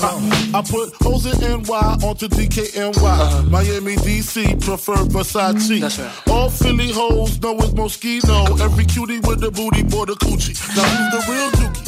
Uh, I put hoes in NY onto DKNY. Uh-huh. Miami, DC, prefer Versace. That's right. All Philly hoes know it's Moschino. Every cutie with the booty, boy, the coochie. Now who's the real dookie?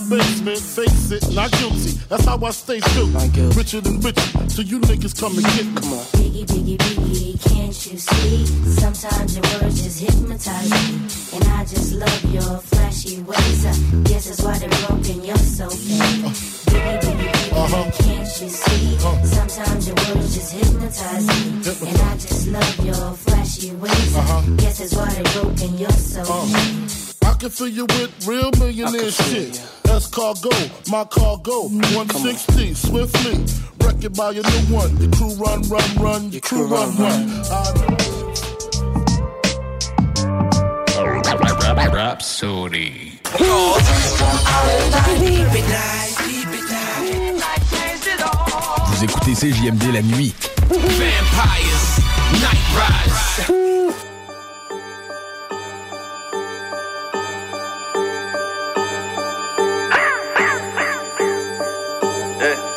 basement. Face it, not guilty. That's how I stay filthy. Not guilty. Richer than richer, so you niggas come and get me. Come on. Biggie, biggie, biggie, can't you see? Sometimes your words just hypnotize me. And I just love your flashy ways. I guess that's why they're broken, you're so fake. Biggie, biggie, biggie, uh-huh. can't you see? Uh-huh. Sometimes your words just hypnotize me. And I just love your flashy ways. I guess that's why they're broken, you're so fake. I can fill you with real millionaire shit. That's cargo, my cargo, 160, swiftly. Wreck it by your new one. Your crew run, run, run. Your crew run, run. I Rhapsody. Vous écoutez CJMD la nuit. Vampires. Night Rise. Yeah,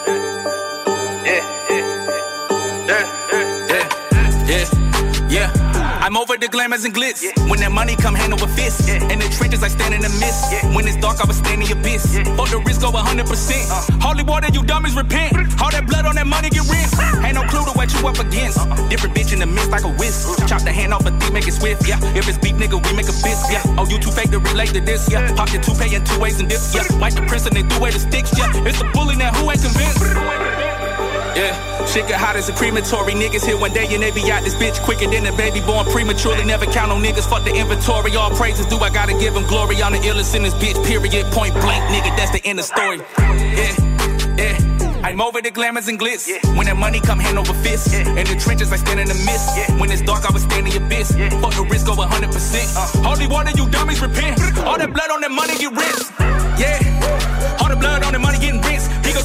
I'm over the glamours and glitz. When that money come hand over fist. In the trenches, I stand in the mist. When it's dark, I was standing abyss. Fuck the risk over 100%. Holy water, you dummies repent. All that blood on that money get rinsed. Ain't no clue to what you up against. Different bitch in the mist like a whisk. Chop the hand off a thief, make it swift. Yeah, if it's beef, nigga, we make a fist. Yeah, oh, you too fake to relate to this. Yeah, pop the toupee in two ways and dips. Yeah, wipe the prince and they threw away the sticks. Yeah, it's the bully now who ain't convinced. Yeah, shit get hot as a crematory. Niggas here one day and they be out this bitch quicker than a baby born prematurely. Never count on niggas, fuck the inventory. All praises do I gotta give him glory. I'm the illest in this bitch, period. Point blank, nigga, that's the end of story. Yeah, yeah. I'm over the glamours and glitz. When that money come hand over fist. In the trenches, I stand in the mist. When it's dark, I was standing abyss. Fuck the risk over 100%. Uh. Holy water, you dummies repent. All that blood on that money get rinsed. Yeah.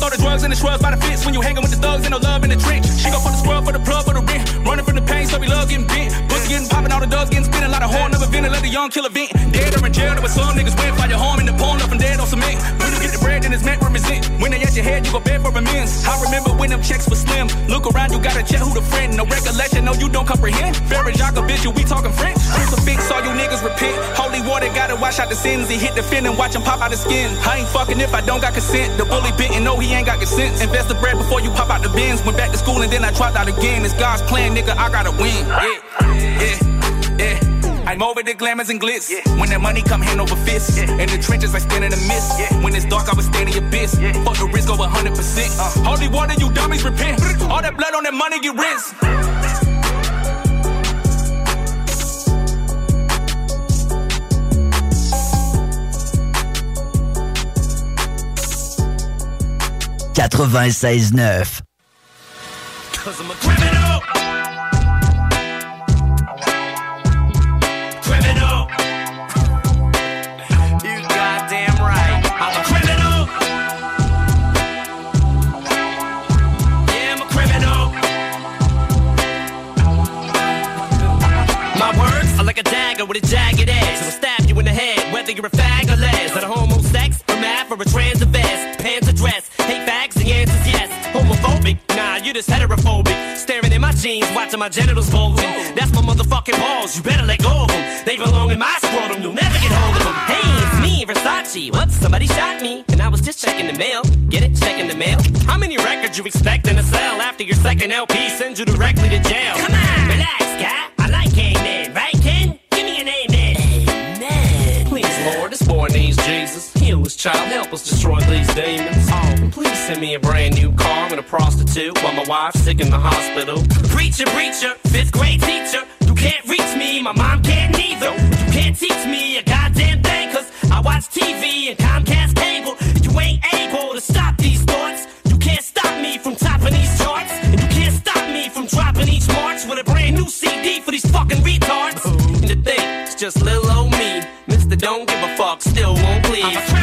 The drugs in the shrubs by the fence when you hanging with the thugs and no love in the trench. She go for the scrub for the plug for the rent. Running from the pain, so we love getting bent. Pussy getting popping, all the dogs getting spinning. Lot horn, never venting, let the young killer vent. Dead or in jail, there was some niggas went your home in the porn up and dead on cement. When you get the bread, then it's meant represent. When they at your head, you go bed for amends. I remember when them checks were slim. Look around, you gotta check who the friend. No recollection, no, you don't comprehend. Barry bitch, you, we talking French. Crucifix, all you niggas repent. Holy water, gotta wash out the sins. He hit the fin and watch him pop out the skin. I ain't fucking if I don't got consent. The bully bit and know he ain't got consent. Invest the bread before you pop out the bins. Went back to school and then I dropped out again. It's God's plan, nigga, I gotta win. Yeah, yeah. I'm over the glamours and glitz. When that money come hand over fist. In the trenches, I stand in the mist. When it's dark, I was standing abyss. Fuck the risk over 100%. Uh. Holy water, you dummies repent. All that blood on that money get rinsed. Cause I'm a criminal. With a jagged edge. It'll stab you in the head, whether you're a fag or les. At a homo sex, a math, or a trans vest. Pants or dress, hate fags, the answer's yes. Homophobic, nah, you're just heterophobic. Staring at my jeans, watching my genitals bulging. That's my motherfucking balls, you better let go of them. They belong in my scrotum, you'll never get hold of them. Hey, it's me, Versace. Whoops, somebody shot me, and I was just checking the mail. Get it? Checking the mail. How many records you expecting to sell after your second LP sends you directly to jail? Come on, child, help us destroy these demons. Oh, please send me a brand new car and a prostitute while my wife's sick in the hospital. Preacher, preacher, fifth grade teacher. You can't reach me, my mom can't neither. You can't teach me a goddamn thing, cause I watch TV and Comcast cable. You ain't able to stop these thoughts. You can't stop me from topping these charts. And you can't stop me from dropping each March with a brand new CD for these fucking retards. And the thing, it's just little old me. Mr. Don't give a fuck, still won't please.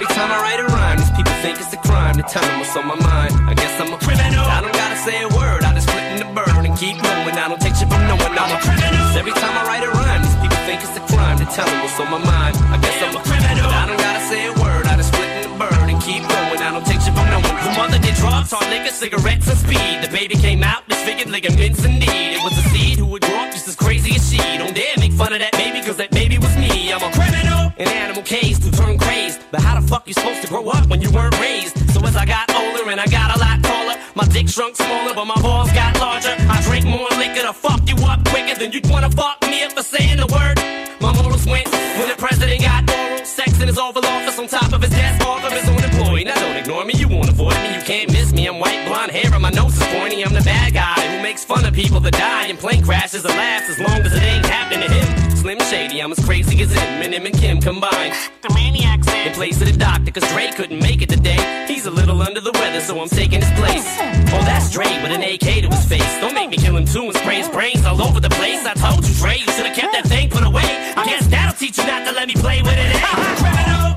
Every time I write a rhyme, these people think it's a crime to tell them what's on my mind. I guess I'm a criminal. I don't gotta say a word, I just split in the bird and keep going. I don't take shit from no one, I'm a criminal. Every time I write a rhyme, these people think it's a crime to tell them what's on my mind. I guess I'm a criminal. I don't gotta say a word, I just split in the bird and keep going. I don't take shit from no one. The mother did drugs, hard liquor, cigarettes, and speed. The baby came out, disfigured ligaments and need. It was a seed who would grow up just as crazy as she. Don't dare make fun of that baby, cause that baby was me. I'm a criminal, an animal caged to turn crazed. But how the fuck you supposed to grow up when you weren't raised? So as I got older and I got a lot taller, my dick shrunk smaller, but my balls got larger. I drink more liquor to fuck you up quicker than you'd wanna fuck me up for saying the word. My morals went when the president got oral sex in his Oval Office on top of his desk, off of his own employee. Now don't ignore me, you won't avoid me, you can't miss me. I'm white, blonde hair, and my nose is pointy. I'm the bad guy who makes fun of people that die in plane crashes and laughs as long as it ain't happening to him. Slim Shady, I'm as crazy as him, and him and Kim combined. The maniacs in place of the doctor, cause Dre couldn't make it today. He's a little under the weather, so I'm taking his place. Oh, that's Dre with an AK to his face. Don't make me kill him too and spray his brains all over the place. I told you, Dre, you should've kept that thing put away. I guess that'll teach you not to let me play with it, eh? Criminal!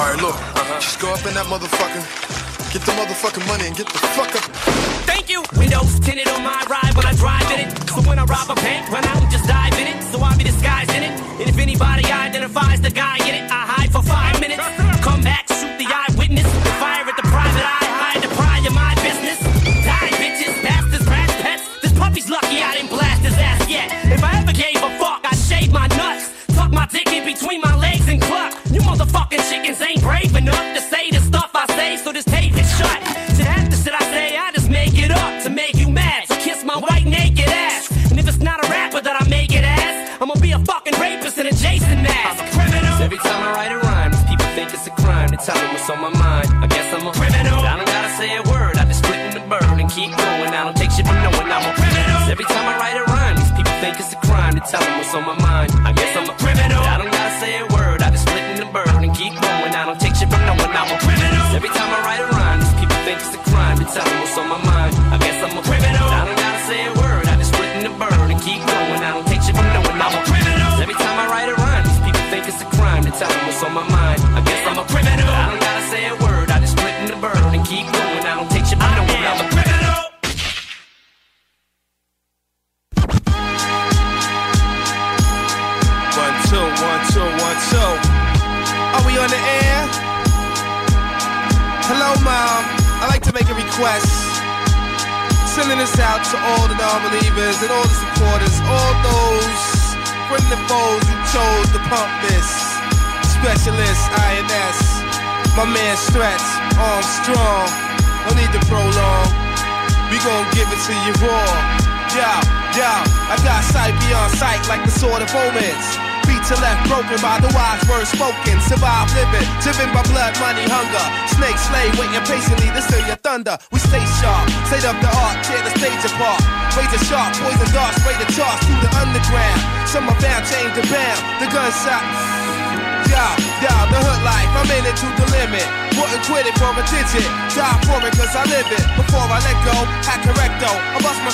Alright, look. Just go up in that motherfucker. Get the motherfucking money and get the fuck up. My man Stretch, Armstrong. No need to prolong. We gon' give it to you raw. Yo, yo, I got sight beyond sight like the sword of omens. Feet to left broken by the wise words spoken. Survive living, driven by blood, money, hunger. Snake slave waiting patiently to steal your thunder. We stay sharp, state up the art, tear the stage apart. Razor sharp, poison darts, spray the charts through the underground. Some are bound, chained to bound. The gunshot. Yo, the hood life, I'm in it to the limit. Wouldn't quit it for a digit. Die for it cause I live it. Before I let go, hack correcto. I bust my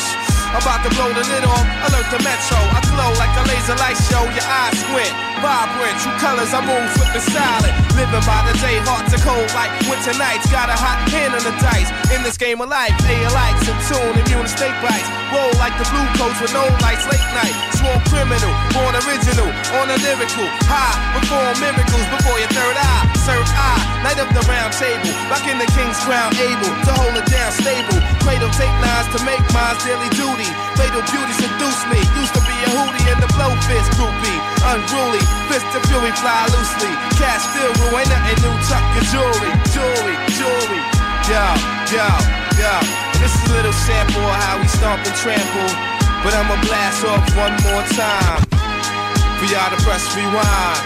about to blow the lid off. Alert the metro. I glow like a laser light show, your eyes squint. Vibrant, true colors, I move flipping silent. Living by the day, hearts are cold like winter nights. Got a hot hand on the dice. In this game of life, your likes in tune, immune to snake bites. Roll like the blue coats with no lights, late night. Sworn criminal, born original, on a lyrical. High, perform miracles before your third eye. Serve eye, night of the round table. Back in the king's crown, able to hold it down stable. Cradle take lines to make mine's daily duty. Fatal beauty seduce me. Used to be a hootie in the blow fist groupie. Unruly, fist of fury fly loosely. Cash still ruin nothing new. Tuck your jewelry, jewelry, jewelry. Yo, yo, yo. This is a little sample of how we stomp and trample. But I'ma blast off one more time. For y'all to press rewind.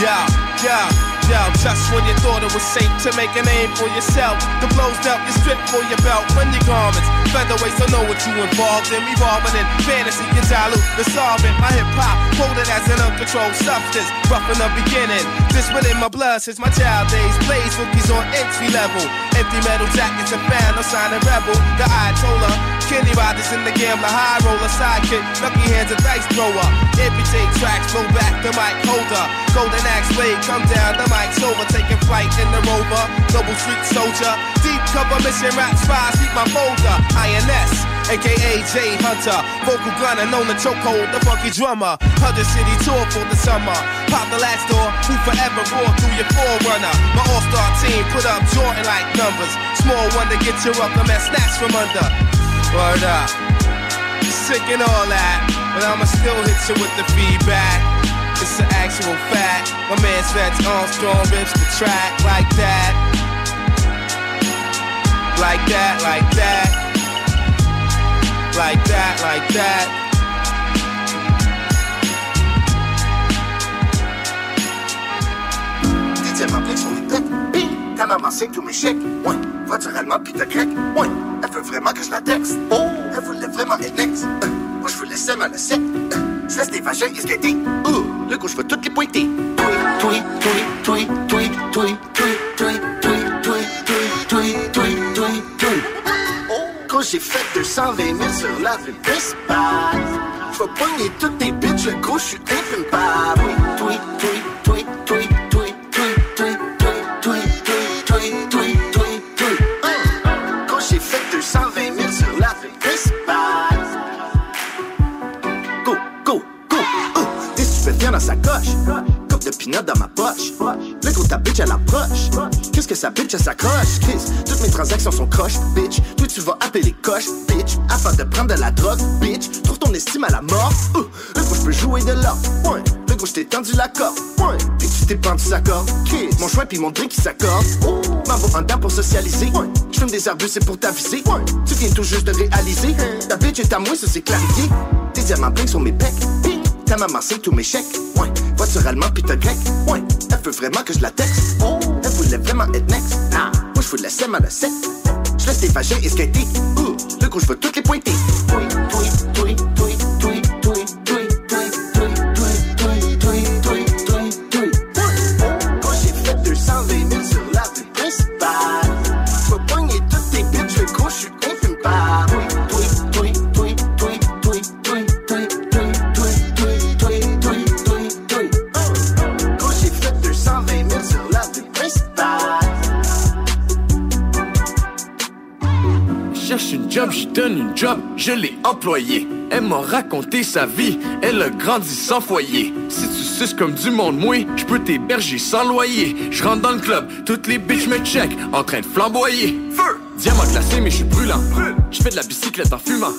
Yo, yo. Yo, just when you thought it was safe to make a name for yourself, the blows dealt you strip for your belt, when your garments, featherweights don't know what you involved in, revolving in fantasy, you dilute the solvent. My hip hop, quoted as an uncontrolled substance, rough in the beginning. This within my blood since my child days, plays rookies on entry level. Empty metal jackets and fan, no sign of rebel. The Ayatollah, Kenny Rogers in the gambler, high roller, sidekick, lucky hands, a dice thrower. Amputate tracks, blow back the mic holder. Golden axe blade, come down the mic sober, taking flight in the rover. Double street soldier, deep cover mission rap spies, keep my folder. INS, aka J Hunter, vocal gunner, known to chokehold, the funky drummer. Hundred city tour for the summer. Pop the last door, who forever roar through your forerunner. My all-star team put up Jordan like numbers. Small one to get you up, the man snatch from under. Word up. Sick and all that, but I'ma still hit you with the feedback. It's an actual fact. My man Stretch Armstrong rips the track like that. Like that, like that. Like that, like that. Dixième appel sur les decks. Pis, ta maman sait tous mes chèques. Ouais, voiture allemande pis de grec. Ouais, elle veut vraiment que je la texte. Oh, elle voulait vraiment être next. Euh, moi je veux laisser le sec. Euh, je laisse des vagins et skater. Oh, le coup je toutes les pointer. Tweet. Quand j'ai fait 220 000 sur la ville principale, je vais pogner toutes tes bitches, gros, je suis impimpable. Tweet, tweet, tweet, tweet, stupéfiants dans sa coche, coupe de peanut dans ma poche. Le gros ta bitch elle approche. Qu'est-ce que sa bitch elle s'accroche? Kiss, toutes mes transactions sont croches, bitch. Toi tu vas appeler coche, bitch. Afin de prendre de la drogue, bitch. Trouve ton estime à la mort. Le gros je peux jouer de l'or. Le gros je t'ai tendu la corde, ouais. Puis tu t'es pendu sa corde, kiss. Mon choix puis mon drink qui s'accorde. Oh, m'envoie un dent pour socialiser, ouais. Je des arbustes c'est pour t'aviser. Tu viens tout juste de réaliser. Ta bitch est à moi, ça c'est clarifié. Tes diamants bling sur mes pecs, ping. Ta maman sait tous mes chèques, ouais. Voiture allemande pis t'as grec, ouais. Elle veut vraiment que je la texte, oh. Elle voulait vraiment être next, nah. Moi je veux laisser mal à sec. Je laisse tes vagins et skater, uh. Le coup je veux toutes les pointer. Job, je l'ai employée. Elle m'a raconté sa vie, elle a grandi sans foyer. Si tu suces comme du monde moué, je peux t'héberger sans loyer. Je rentre dans le club, toutes les bitches me check, en train de flamboyer. Feu! Diamant glacé, mais je suis brûlant. Je fais de la bicyclette en fumant.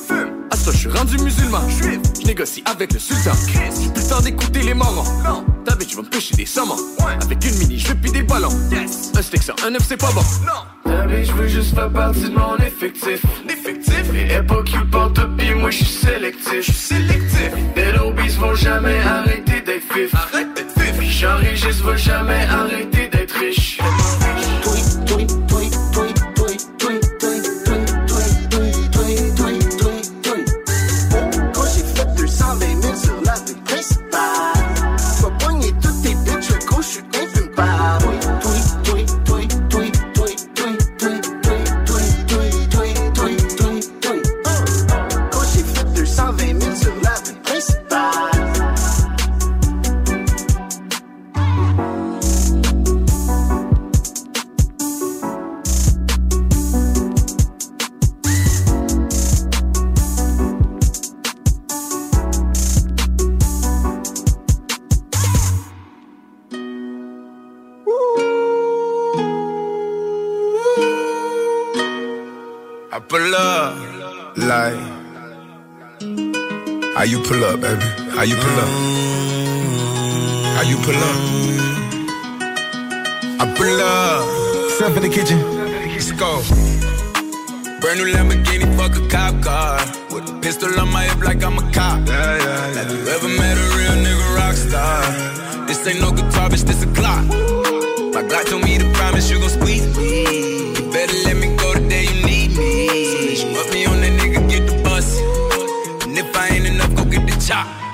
À ça, je suis rendu musulman. Je négocie avec le sultan. J'ai plus le temps d'écouter les morons. Ta bitch va me pêcher des saumons. Avec une mini, je plus des ballons. Un stick sans un œuf, c'est pas bon. Bitch veut juste faire partie de mon effectif. Effectif? Et elle pas cute pour tout, pis moi je suis sélectif. Je suis sélectif. Les lobbies vont jamais arrêter d'être fif. Arrête d'être fif. J'enregistre, veut jamais arrêter d'être riche. Tweet, tweet, tweet, tweet, tweet, pull up. Like, how you pull up, baby? How you pull up? How you pull up? I pull up. Step in the kitchen. Let's go. Brand new Lamborghini, fuck a cop car. With a pistol on my hip like I'm a cop. Yeah, yeah, yeah. Have you ever met a real nigga rock star? This ain't no guitar, bitch, this a clock. My God told me to promise you gon' squeeze me.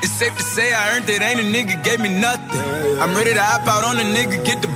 It's safe to say I earned it, ain't a nigga gave me nothing. I'm ready to hop out on a nigga, get the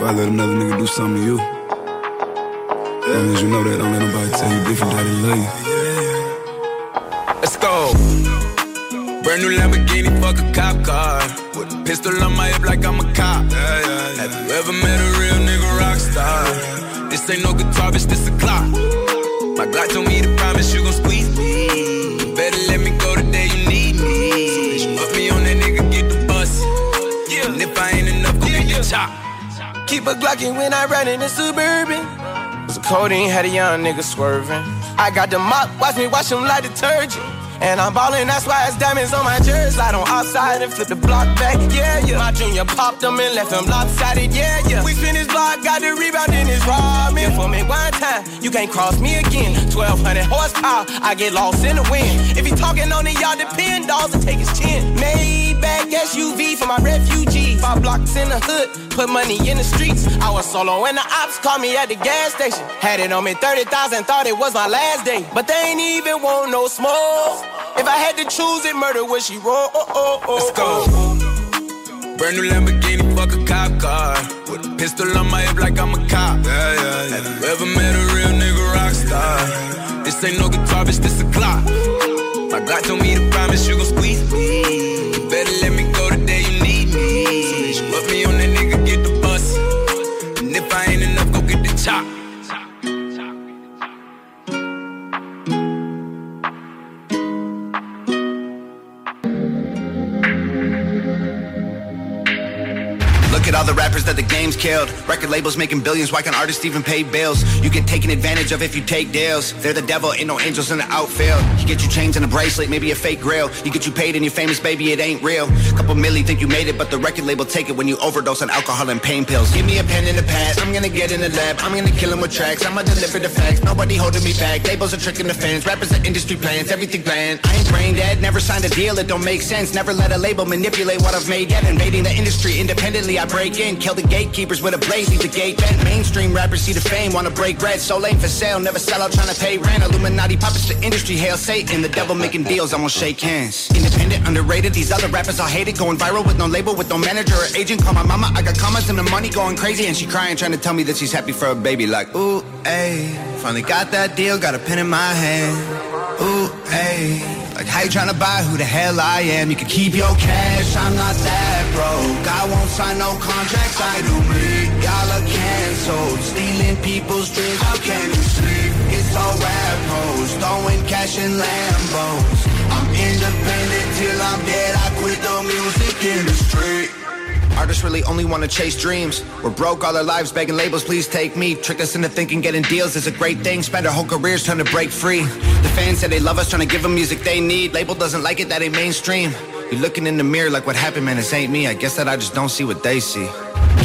Before I let another nigga do something to you. Long as you know that, don't let nobody tell you different that they love you. Let's go. Brand new Lamborghini, fuck a cop car. With a pistol on my hip like I'm a cop. Have you ever met a real nigga rock star? This ain't no guitar, bitch, this a clock. My Glock told me to promise you gon' squeeze me. You better let me go the day you need me. So bitch, put me on that nigga, get the bus. And if I ain't enough, go get the chop. Keep a Glockin' when I ride in the Suburban. Cause the codeine had a young nigga swerving. I got the mop, watch me wash him like detergent. And I'm ballin', that's why it's diamonds on my jersey. Slide on outside and flip the block back, yeah, yeah. My junior popped him and left him lopsided, yeah, yeah. We spin his block, got the rebound in his ramen. For me one time, you can't cross me again. 1200 horsepower, I get lost in the wind. If he talking on it, y'all depend, dolls and take his chin. Maybach SUV for my refugees. Five blocks in the hood, put money in the streets. I was solo when the ops called me at the gas station. Had it on me 30,000, thought it was my last day. But they ain't even want no smoke. If I had to choose it, murder would she roll? Oh, oh, oh, oh. Let's go. Brand new Lamborghini, fuck a cop car. With a pistol on my hip like I'm a cop. Yeah, yeah, yeah. Have you ever met a real nigga rock star? This ain't no guitar, bitch, this a clock. My God told me to promise you gon' squeeze at all the rappers that the game's killed. Record labels making billions, why can't artists even pay bills? You get taken advantage of if you take deals. They're the devil, ain't no angels in the outfield. You get you chains and a bracelet, maybe a fake grill. You get you paid and you're famous, baby, it ain't real. Couple milli think you made it, but the record label take it when you overdose on alcohol and pain pills. Give me a pen and a pad, I'm gonna get in the lab. I'm gonna kill 'em with tracks, I'ma deliver the facts. Nobody holding me back, labels are tricking the fans. Rappers are industry plans, everything planned. I ain't brain dead, never signed a deal, it don't make sense. Never let a label manipulate what I've made yet. Invading the industry independently, I break in, kill the gatekeepers with a blade, leave the gate bent. Mainstream rappers see the fame, wanna break bread. So lame for sale, never sell out, trying to pay rent. Illuminati puppets, the industry, hail Satan. The devil making deals, I won't shake hands. Independent, underrated, these other rappers all hate it. Going viral with no label, with no manager or agent. Call my mama, I got commas and the money going crazy. And she crying, trying to tell me that she's happy for a baby. Like, ooh, ayy, finally got that deal, got a pen in my hand. Ooh, ayy. Like how you tryna buy who the hell I am? You can keep your cash, I'm not that broke. I won't sign no contracts, I do me. Y'all are canceled, stealing people's dreams. How can you sleep? It's all rap hoes, throwing cash in Lambos. I'm independent till I'm dead. I quit the music industry. Artists really only want to chase dreams. We're broke all our lives begging labels, please take me. Trick us into thinking getting deals is a great thing. Spend our whole careers trying to break free. The fans say they love us, trying to give them music they need. Label doesn't like it, that ain't mainstream. You're looking in the mirror like what happened, man, this ain't me. I guess that I just don't see what they see.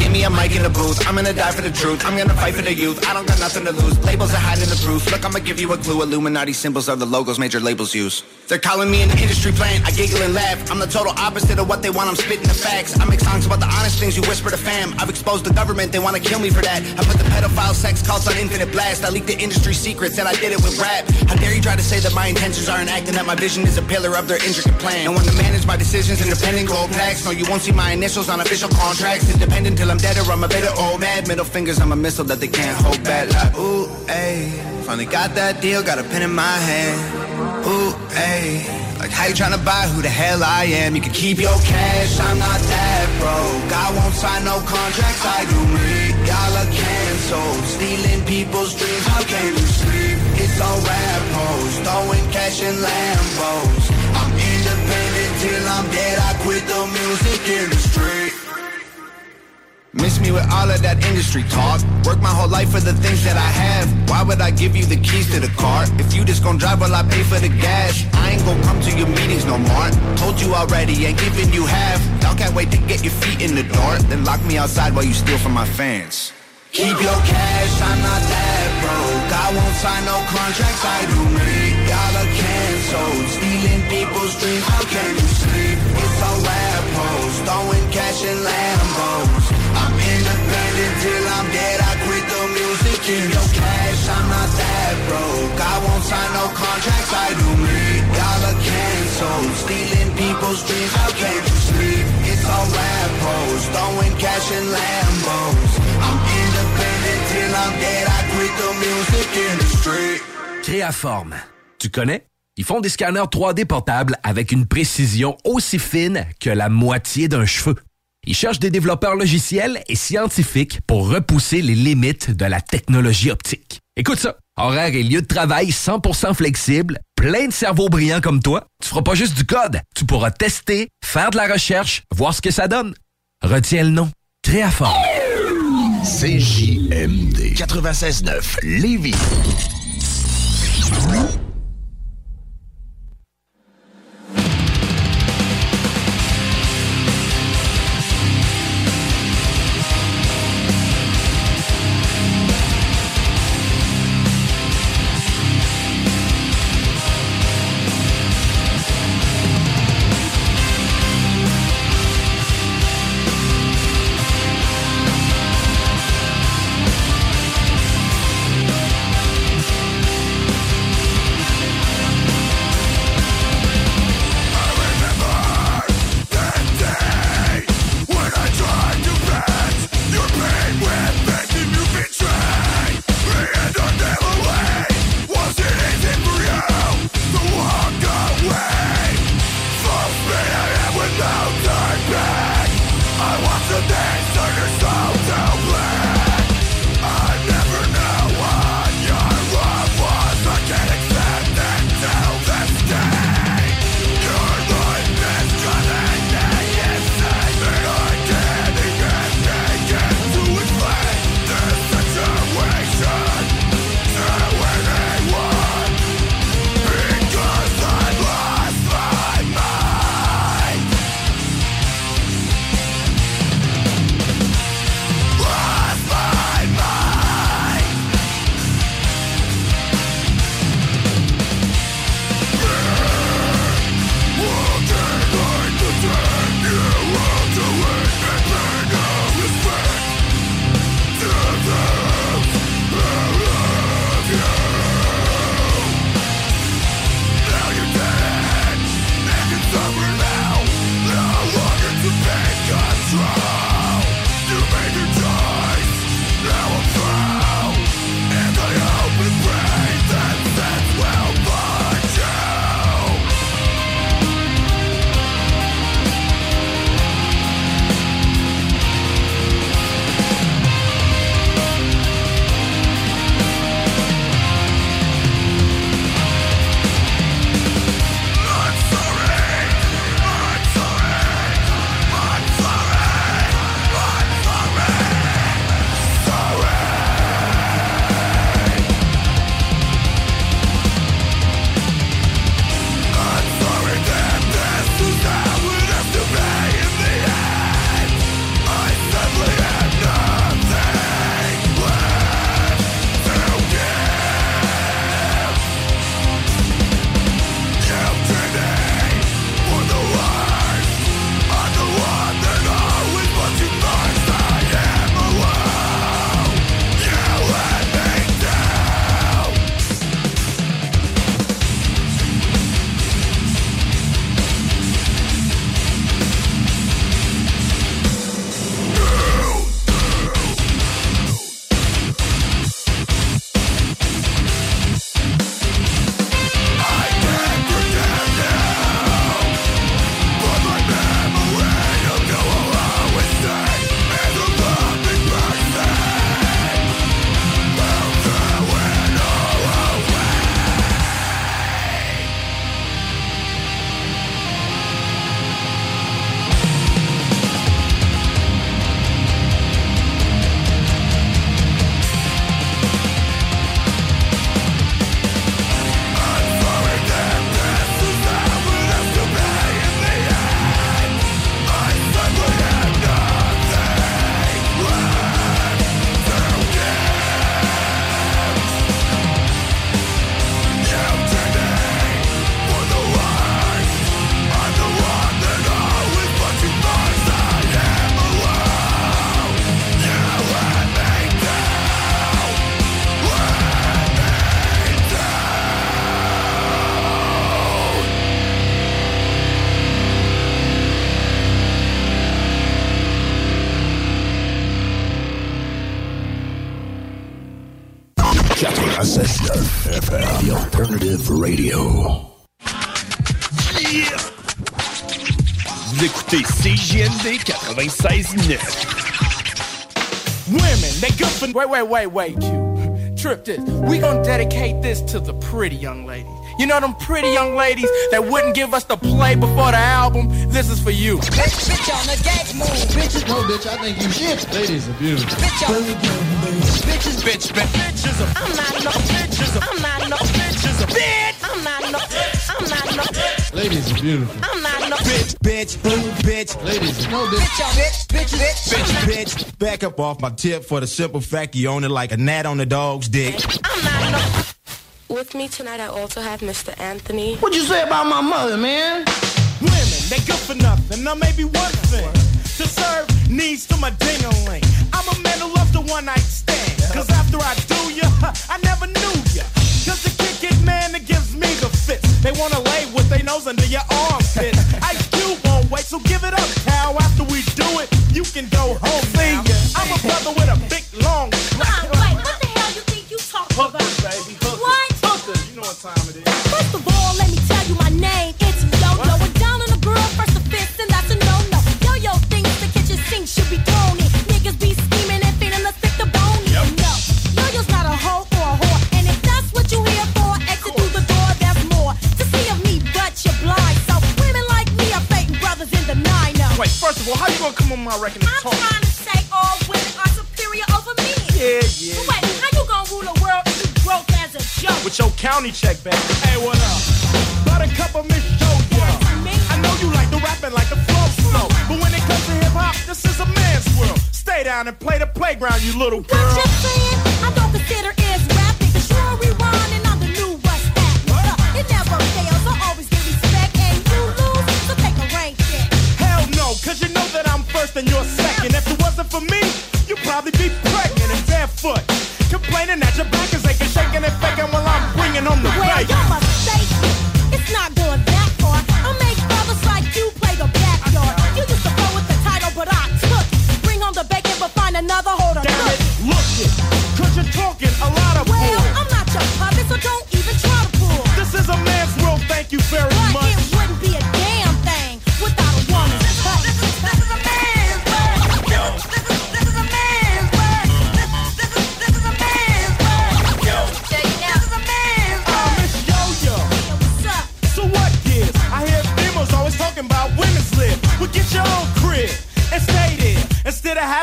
Give me a mic in the booth, I'm gonna die for the truth. I'm gonna fight for the youth, I don't got nothing to lose. Labels are hiding the proof. Look, I'ma give you a clue. Illuminati symbols are the logos major labels use. They're calling me an industry plant, I giggle and laugh. I'm the total opposite of what they want, I'm spitting the facts. I make songs about the honest things you whisper to fam. I've exposed the government, they wanna kill me for that. I put the pedophile sex cults on infinite blast. I leaked the industry secrets and I did it with rap. How dare you try to say that my intentions aren't acting, that my vision is a pillar of their intricate plan. And when to manage my decisions independent gold packs. No, you won't see my initials on official contracts. Independent till I'm dead or I'm a bitter old man. Middle fingers, I'm a missile that they can't hold back. Like, ooh, ayy. Finally got that deal, got a pen in my hand. Ooh, ayy. Like how you tryna buy who the hell I am? You can keep your cash, I'm not that broke. I won't sign no contracts, I do me. Y'all are canceled, stealing people's dreams. How can you sleep? It's all rap hoes, throwing cash in Lambos. I'm independent till I'm dead. I quit the music industry. Miss me with all of that industry talk. Work my whole life for the things that I have. Why would I give you the keys to the car? If you just gon' drive while I pay for the gas. I ain't gon' come to your meetings no more. Told you already, ain't giving you half. Y'all can't wait to get your feet in the door. Then lock me outside while you steal from my fans. Keep your cash, I'm not that broke. I won't sign no contracts, I do me. Y'all are canceled, stealing people's dreams. How can you sleep? It's all rap hoes, throwing cash in Lambos. Sign no contracts, I do me. Stealing people's dreams. How you sleep? It's all throwing cash in Lambos. I'm. Tu connais? Ils font des scanners 3D portables avec une précision aussi fine que la moitié d'un cheveu. Ils cherchent des développeurs logiciels et scientifiques pour repousser les limites de la technologie optique. Écoute ça, horaire et lieu de travail 100% flexible, plein de cerveaux brillants comme toi. Tu feras pas juste du code, tu pourras tester, faire de la recherche, voir ce que ça donne. Retiens le nom, Créaforme. CJMD 96.9 Lévis. CJMD 96.9. Women, they good for. Wait, wait, wait, wait, Q. Trip this. We gonna dedicate this to the pretty young ladies. You know them pretty young ladies that wouldn't give us the play before the album? This is for you. Bitch, bitch on the gate move. Bitches, no, bitch, I think you shit. Ladies are beautiful. Bitch on Bitches, bitch, bitch. Bitches. I'm not no bitches. I'm not no bitches. Bitch. I'm not no. I'm not no. Ladies are beautiful. I'm not no bitch, bitch, boo, bitch. Ladies, no bitch. Bitch bitch, bitch, bitch. Bitch, bitch. Back up off my tip for the simple fact you own it like a gnat on the dog's dick. I'm not no. With me tonight, I also have Mr. Anthony. What'd you say about my mother, man? Women, they good for nothing. Now maybe one thing to serve needs to my ding-a-ling. I'm a man who loves the one night stand. Cause after I do ya, I never knew ya. Cause the kick it man that gives me the fits. They wanna lay with their nose under your armpit. Ice Cube won't wait, so give it up, cow. After we do it, you can go home now. I'm a brother with a big long. Wait, first of all, how you gonna come on my record and I'm talk? trying to say all women are superior over me. Yeah, yeah. But wait, how you gonna rule the world if you broke as a joke? With your county check, baby. Hey, what up? Buttercup of Miss Yo-Yo. I know you like the rapping like the flow slow. But when it comes to hip-hop, this is a man's world. Stay down and play the playground, you little girl. You saying? I don't cause you know that I'm first and you're second. If it wasn't for me, you'd probably be pregnant and barefoot. Complaining that your back is aching, shaking and faking while I'm bringing home the Well, bacon. you're mistaken. It's not going that far. I make brothers like you play the backyard. You used to go with the title, but I took it. Bring home the bacon, but find another holder. Damn it, look it. Cause you're talking a lot of Well, bull. I'm not your puppet, so don't even try to pull. This is a man's world, thank you very much.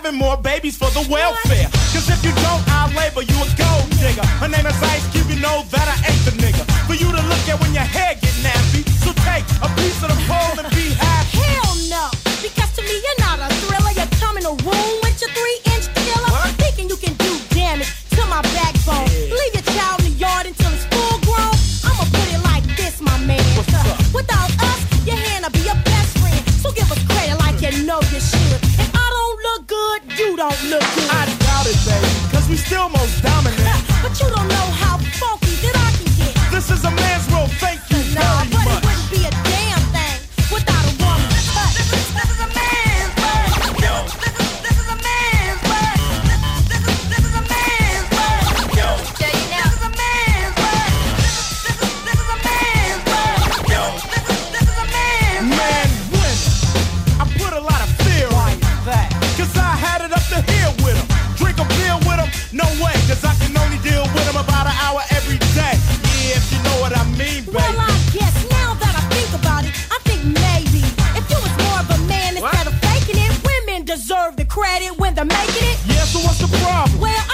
Having more babies for the welfare. Cause if you don't, I'll label you a gold digger. Her name is Ice Cube, you know that I ain't the nigga. For you to look at when your hair get nappy. So take a piece of the pole and be happy. Credit when they're making it. Yeah, so what's the problem? Well,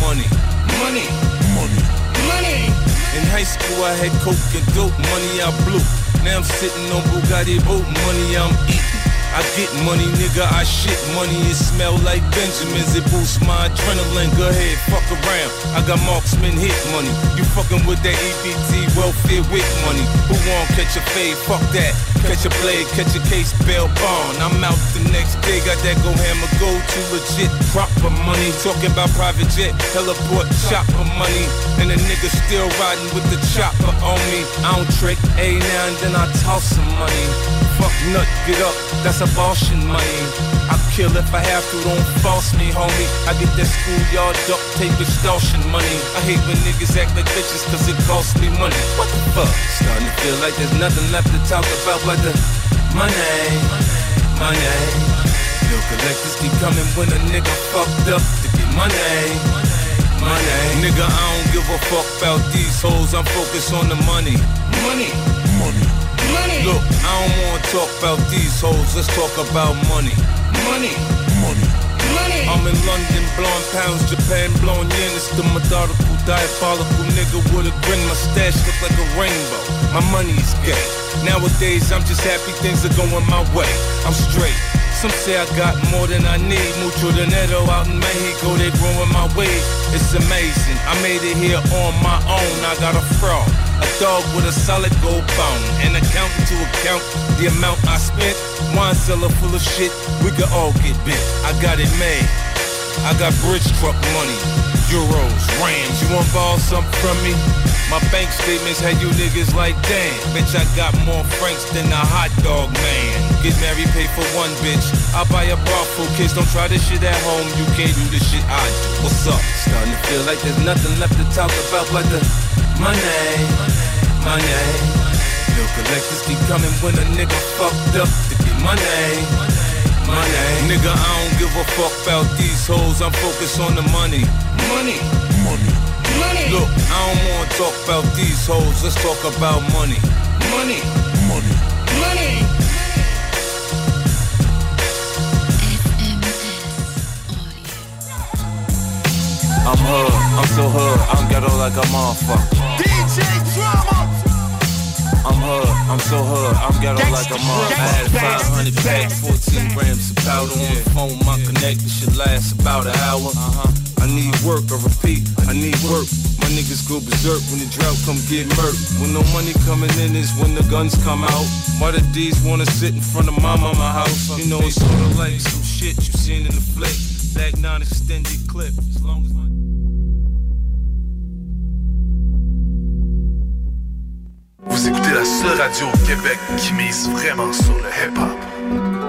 money, money, money, money. In high school, I had coke and dope, money I blew. Now I'm sitting on Bugatti boat, money I'm eating. I get money, nigga, I shit money. It smell like Benjamins, it boosts my adrenaline. Go ahead, fuck around. I got marksman hit money. You fucking with that EBT welfare with money. Who won't catch a fade? Fuck that. Catch a blade, catch a case, bail bond. I'm out the next day, got that go hammer, go to legit proper money. Talking about private jet, heliport, chopper money. And a nigga still riding with the chopper on me. I don't trick, a now and then I toss some money. Fuck nut, get up, that's abortion money. I kill if I have to, don't false me, homie. I get that schoolyard duct tape extortion money. I hate when niggas act like bitches cause it costs me money. What the fuck? Starting to feel like there's nothing left to talk about but the money, money. Bill collectors keep coming when a nigga fucked up to get money, money. Nigga, I don't give a fuck about these hoes. I'm focused on the money, money, money. Money. Look, I don't wanna talk about these hoes, let's talk about money. Money. Money. Money. I'm in London, blowing pounds, Japan, blowing yen. It's the methodical, diabolical nigga with a grin. My stash look like a rainbow. My money's gay. Nowadays, I'm just happy things are going my way. I'm straight. Some say I got more than I need. Mucho dinero out in Mexico, they growing my way. It's amazing. I made it here on my own. I got a fraud. A dog with a solid gold bone. An accountant to account the amount I spent. Wine cellar full of shit. We could all get bit. I got it made. I got bridge truck money. Euros, Rams. You want ball something from me? My bank statements had you niggas like, damn, bitch, I got more francs than a hot dog man. Get married, pay for one bitch. I buy a bar full kids, don't try this shit at home. You can't do this shit I do. What's up? Starting to feel like there's nothing left to talk about but the money, money. Bill collectors keep coming when a nigga fucked up to get money, money. Nigga, I don't give a fuck about these hoes. I'm focused on the money, money, money. Money. Look, I don't wanna talk about these hoes. Let's talk about. Money. Money. I'm hood, I'm so hood, I'm ghetto like a motherfucker. DJ Drama. I'm hood, I'm so hood, I'm ghetto like a motherfucker. I had 500 packs, 14 grams of powder on the phone. My connect, this should last about an hour. Uh-huh. I need work, I repeat, I need work. My niggas go berserk when the drought come get murked. When no money coming in is when the guns come out. Why the D's wanna sit in front of my mama house? You know it's sorta like some shit you seen in the flick. Back non-extended clip. Radio Québec qui mise vraiment sur le hip-hop.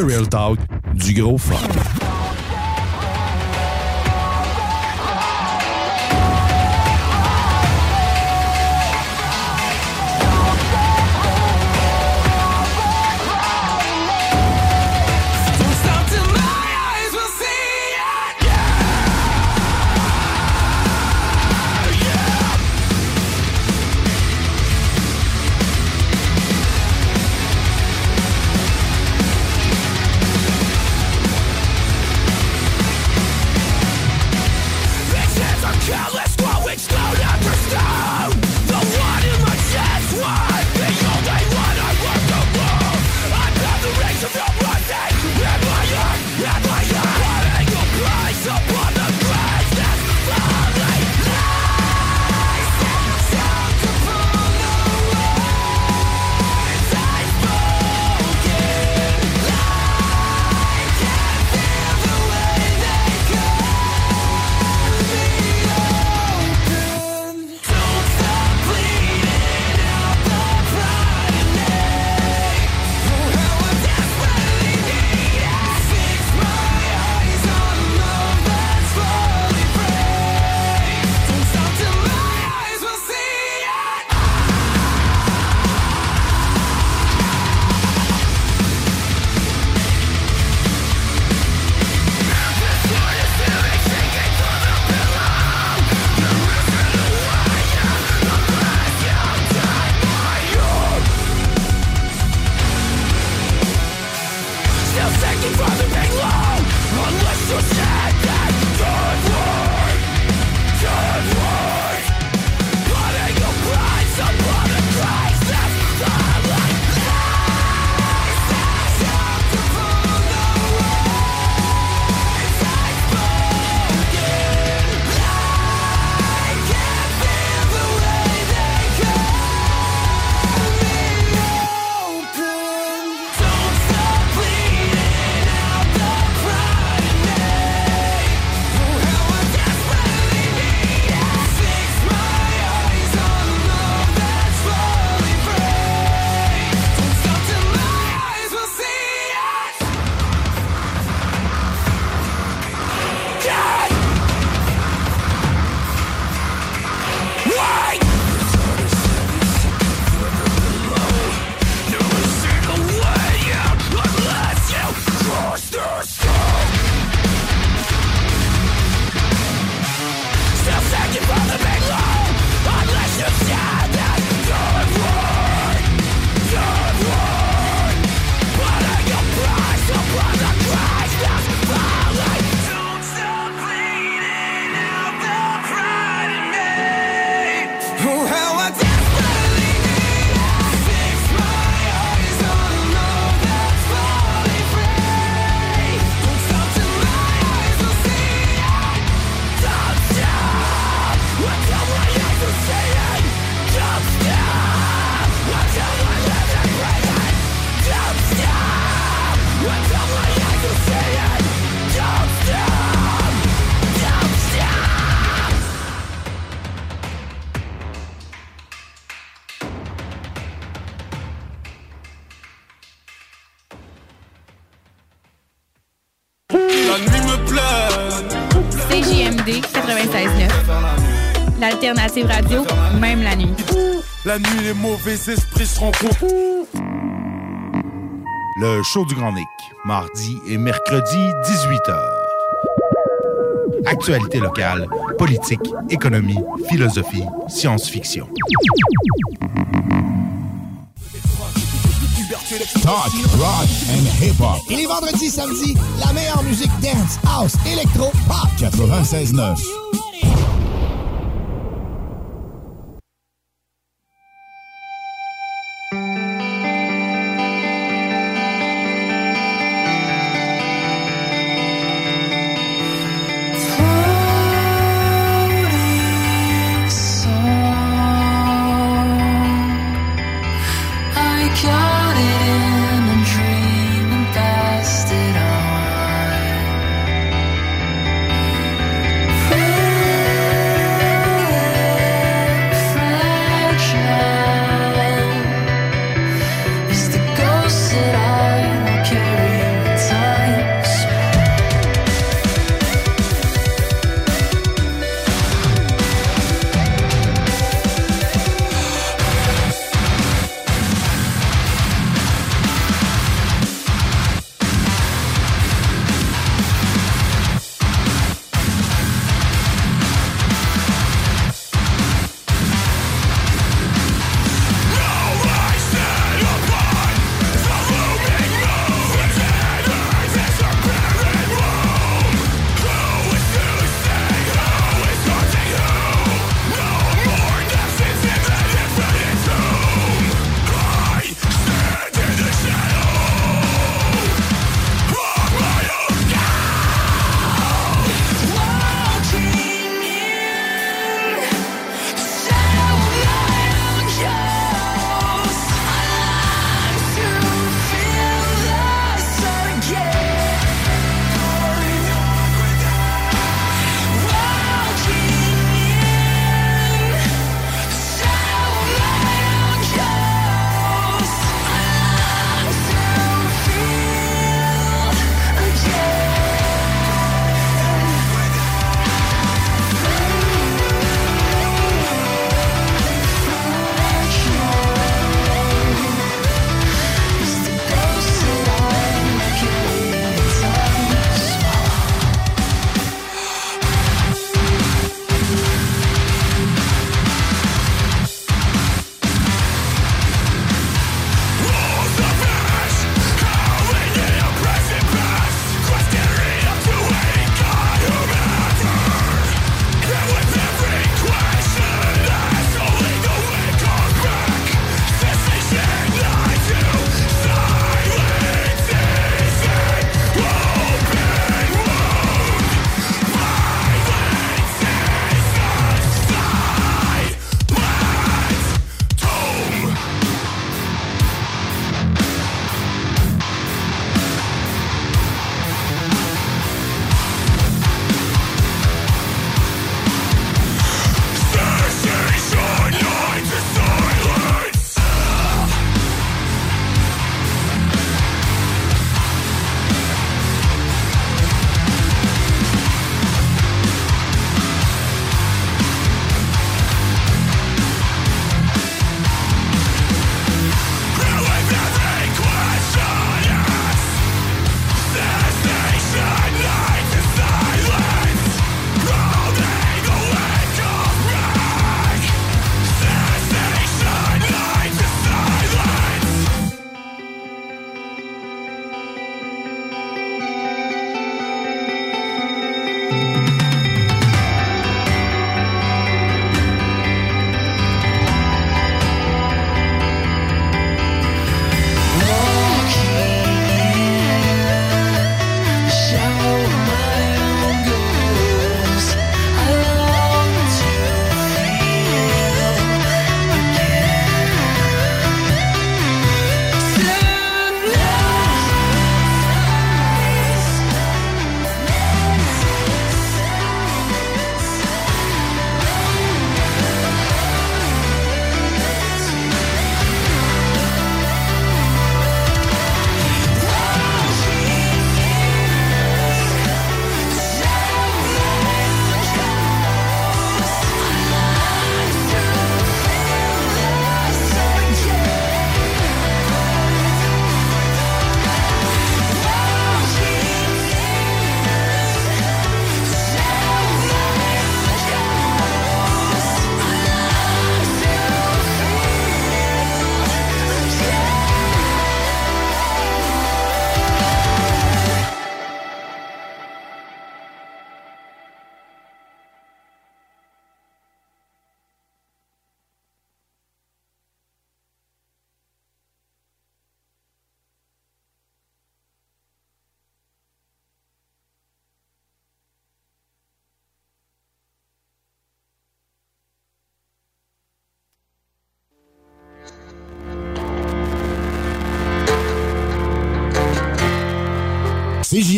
The Real Talk, du gros fun. Radio, même la nuit. La nuit, les mauvais esprits se rencontrent. Le show du Grand Nick, mardi et mercredi, 18h. Actualité locale, politique, économie, philosophie, science-fiction. Talk, rock and hip-hop. Et les vendredis, samedis, la meilleure musique dance, house, électro, pop. 96.9.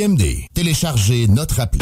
CJMD. Téléchargez notre appli.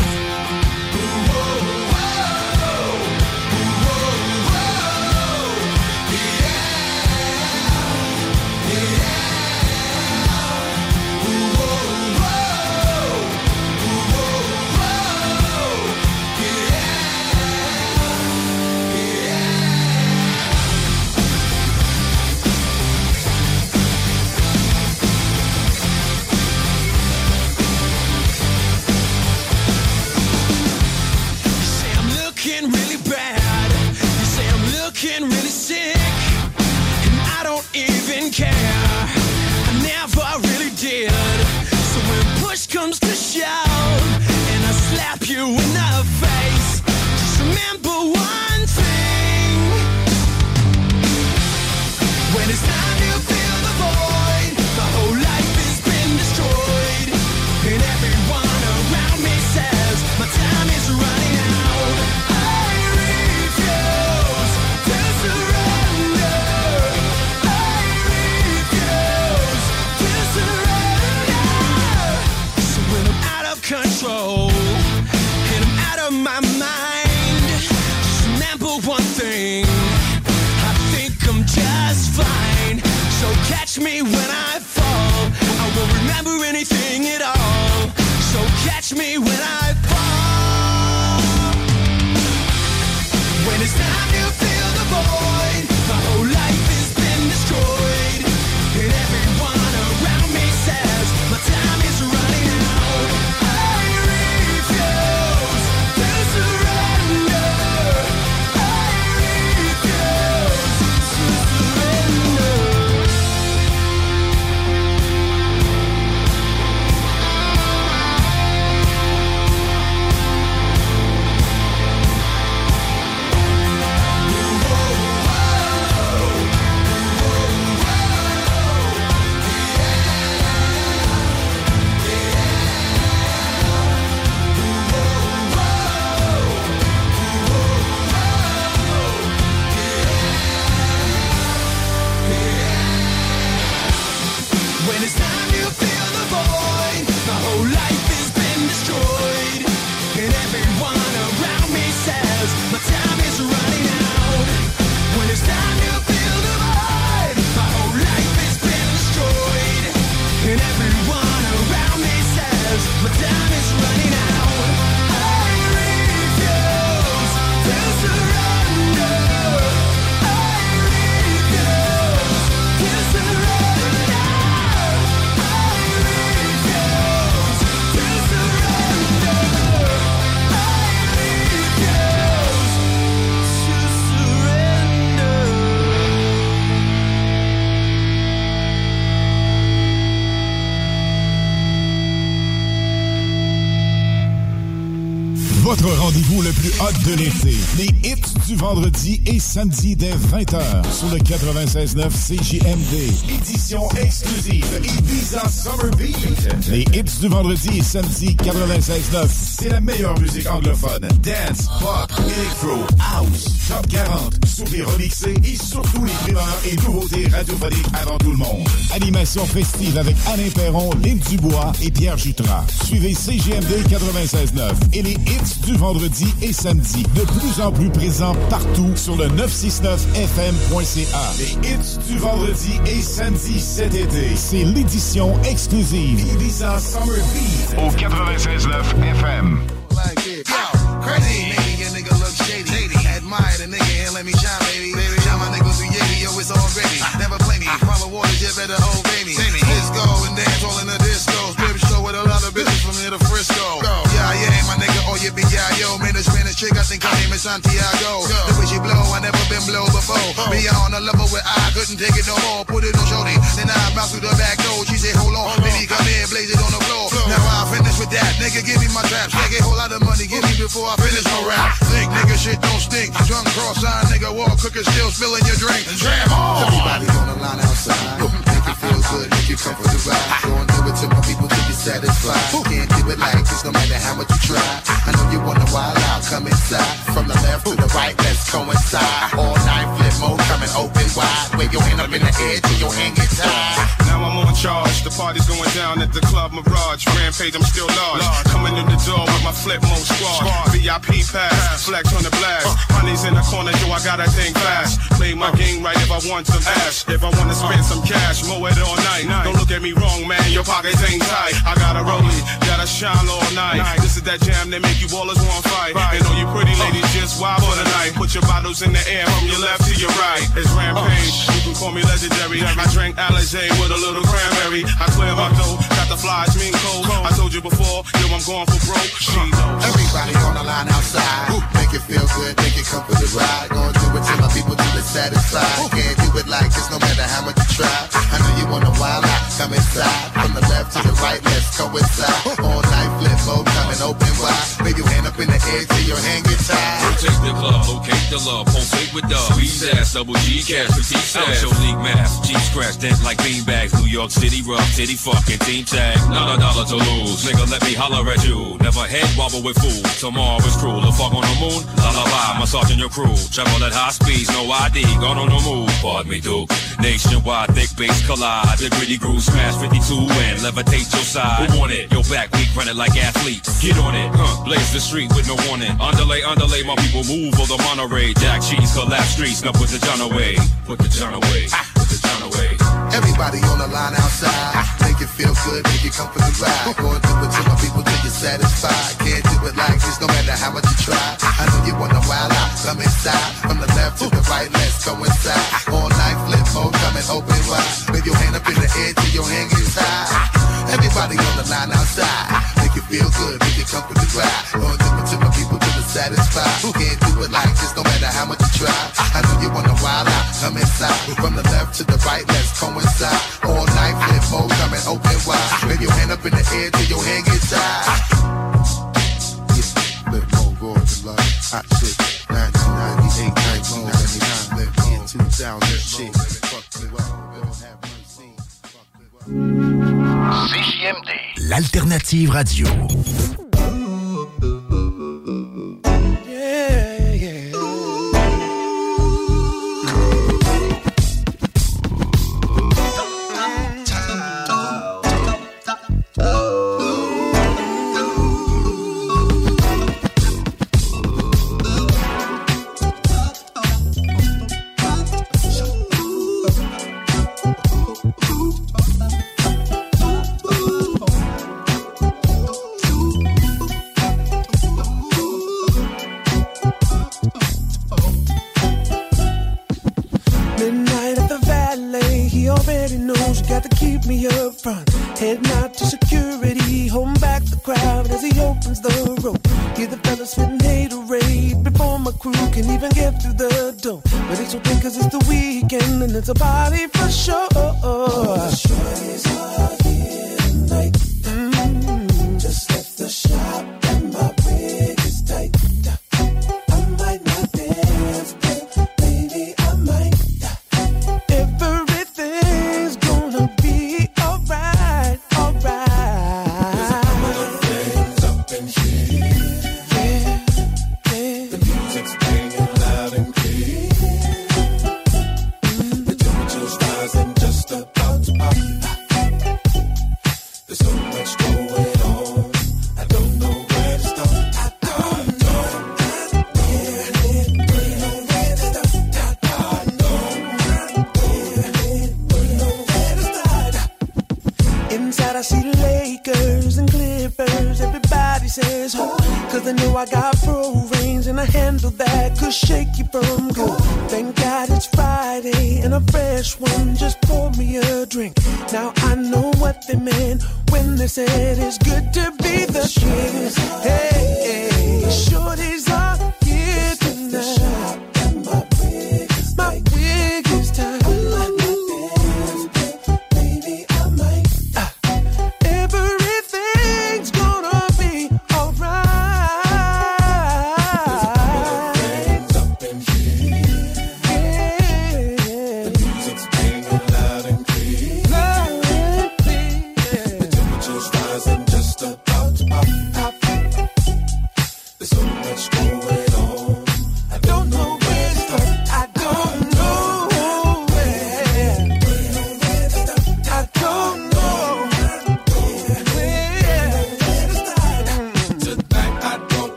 Et samedi dès 20h sur le 96.9 CJMD. Édition exclusive Ibiza Summer Beat. Les hits du vendredi et samedi 96.9. C'est la meilleure musique anglophone. Dance, pop, electro, house, top 40, souvenirs remixés et surtout les primeurs et nouveautés radiophoniques avant tout le monde. Animation festive avec Alain Perron, Lynn Dubois et Pierre Jutras. Suivez CGMD 96.9 et les hits du vendredi et samedi. De plus en plus présents partout sur le 969fm.ca. Les hits du vendredi et samedi cet été. C'est l'édition exclusive Ibiza Summer Beat au 96.9 FM. Like The nigga and let me shine, baby. baby. Shine my niggas through Yeti, yo, it's already. Never play me. Follow water, you better obey me. Let's go and dance all in the disco. Strip show with a lot of bitches from here to Frisco. Yeah, yeah, my nigga, oh, you be yeah, yo. Man, a Spanish chick, I think her name is Santiago. The way she blow, I never been blow before. Me on a level where I couldn't take it no more. Put it on shorty. Then I bounce through the back door. She said, hold on. Baby, come here, blaze it on the That. Nigga, give me my traps. Take a whole lot of money, give me before I finish my rap. Think, nigga, shit don't stink. Drunk cross-eyed, nigga, walk cooking, still spilling your drink. Jam on. Everybody on the line outside. Make it feel good, make you comfort the ride. Go and do it to my people till you satisfied. Can't do it like this, no matter how much you try. I know you wanna wild out, come inside. From the left to the right, let's coincide. All night, flip mode, coming open wide. Wave your hand up in the air till your hand get tied. Now I'm on charge, the party's going down at the Club Mirage. Rampage, I'm still large. Coming in the door with my flip mode squad. VIP pass, flex on the blast. Uh. Honey's in the corner, yo, I gotta think fast. Play my uh. game right if I want some ass. If I wanna spend uh. some cash, mow it all night. Don't look at me wrong, man, your pockets ain't tight. I got a rollie, gotta shine all night. This is that jam that make you ballers wanna fight. And all you pretty uh. ladies just wild for the night. Put your bottles in the air from your left to your right. It's oh, rampage, you can call me legendary. I drank Alizé with a little cranberry. I clear my dough, got the flies, mean cold. I told you before, yo, I'm going for broke. She knows. Everybody on the line outside. Make it feel good, make it come for the ride. Gonna do it till my people till it's satisfied. Can't do it like this no matter how much you try. I know you wanna wild out, come inside. From the left to the right, let's coincide. All night flip mode, coming open wide. Wave your hand up in the air till your hand get tired. Rotate the club, locate the love, pulsate with dub. Squeeze ass, double G cash, petite sash. Show league math, G scratch, dent like beanbags. New York City rough, titty fucking team tag. Not a dollar to lose, nigga, let me holler at you. Never head wobble with fool. Tomorrow is cruel. The fuck on the moon, lullaby, massaging your crew. Travel at high speeds, no ID, gone on the move. Pardon me, Duke. Nationwide, thick bass collide. The gritty groove smash 52 and levitate your side. Who want it? Your back weak, running like athletes. Get on it, huh? Blaze the street with no warning. Underlay, underlay, my people move on the Monterey. Jack cheese, collapse streets, now put the John away. Put the John away. Put the John away. Everybody on the line outside. Make it feel good, make it come for the ride. Gonna do it to my people till you're satisfied. Can't do it like this no matter how much you try. I know you wanna wild out, come inside. From the left to the right, let's go inside. All night flip mode, coming open wide. Wave your hand up in the air till your hand gets high. Everybody on the line outside. Make it feel good, make it the ride. Gonna do it to my people till you're satisfied. Can't do it like this no matter how much you try. I know you wanna wild out, come inside. From the left to the right, let's coincide. All night flip mode, coming open wide. Wave your hand up in the air till your hand gets tired. Yeah, flip mode, gorgeous love, hot shit. 1998, 1999, flip mode, 2000 shit. Fuck have mercy. CJMD. L'alternative radio. Me up front. Heading out to security, holding back the crowd as he opens the rope. Hear the fellas spitting haterade before my crew can even get through the door. But it's okay cause it's the weekend and it's a party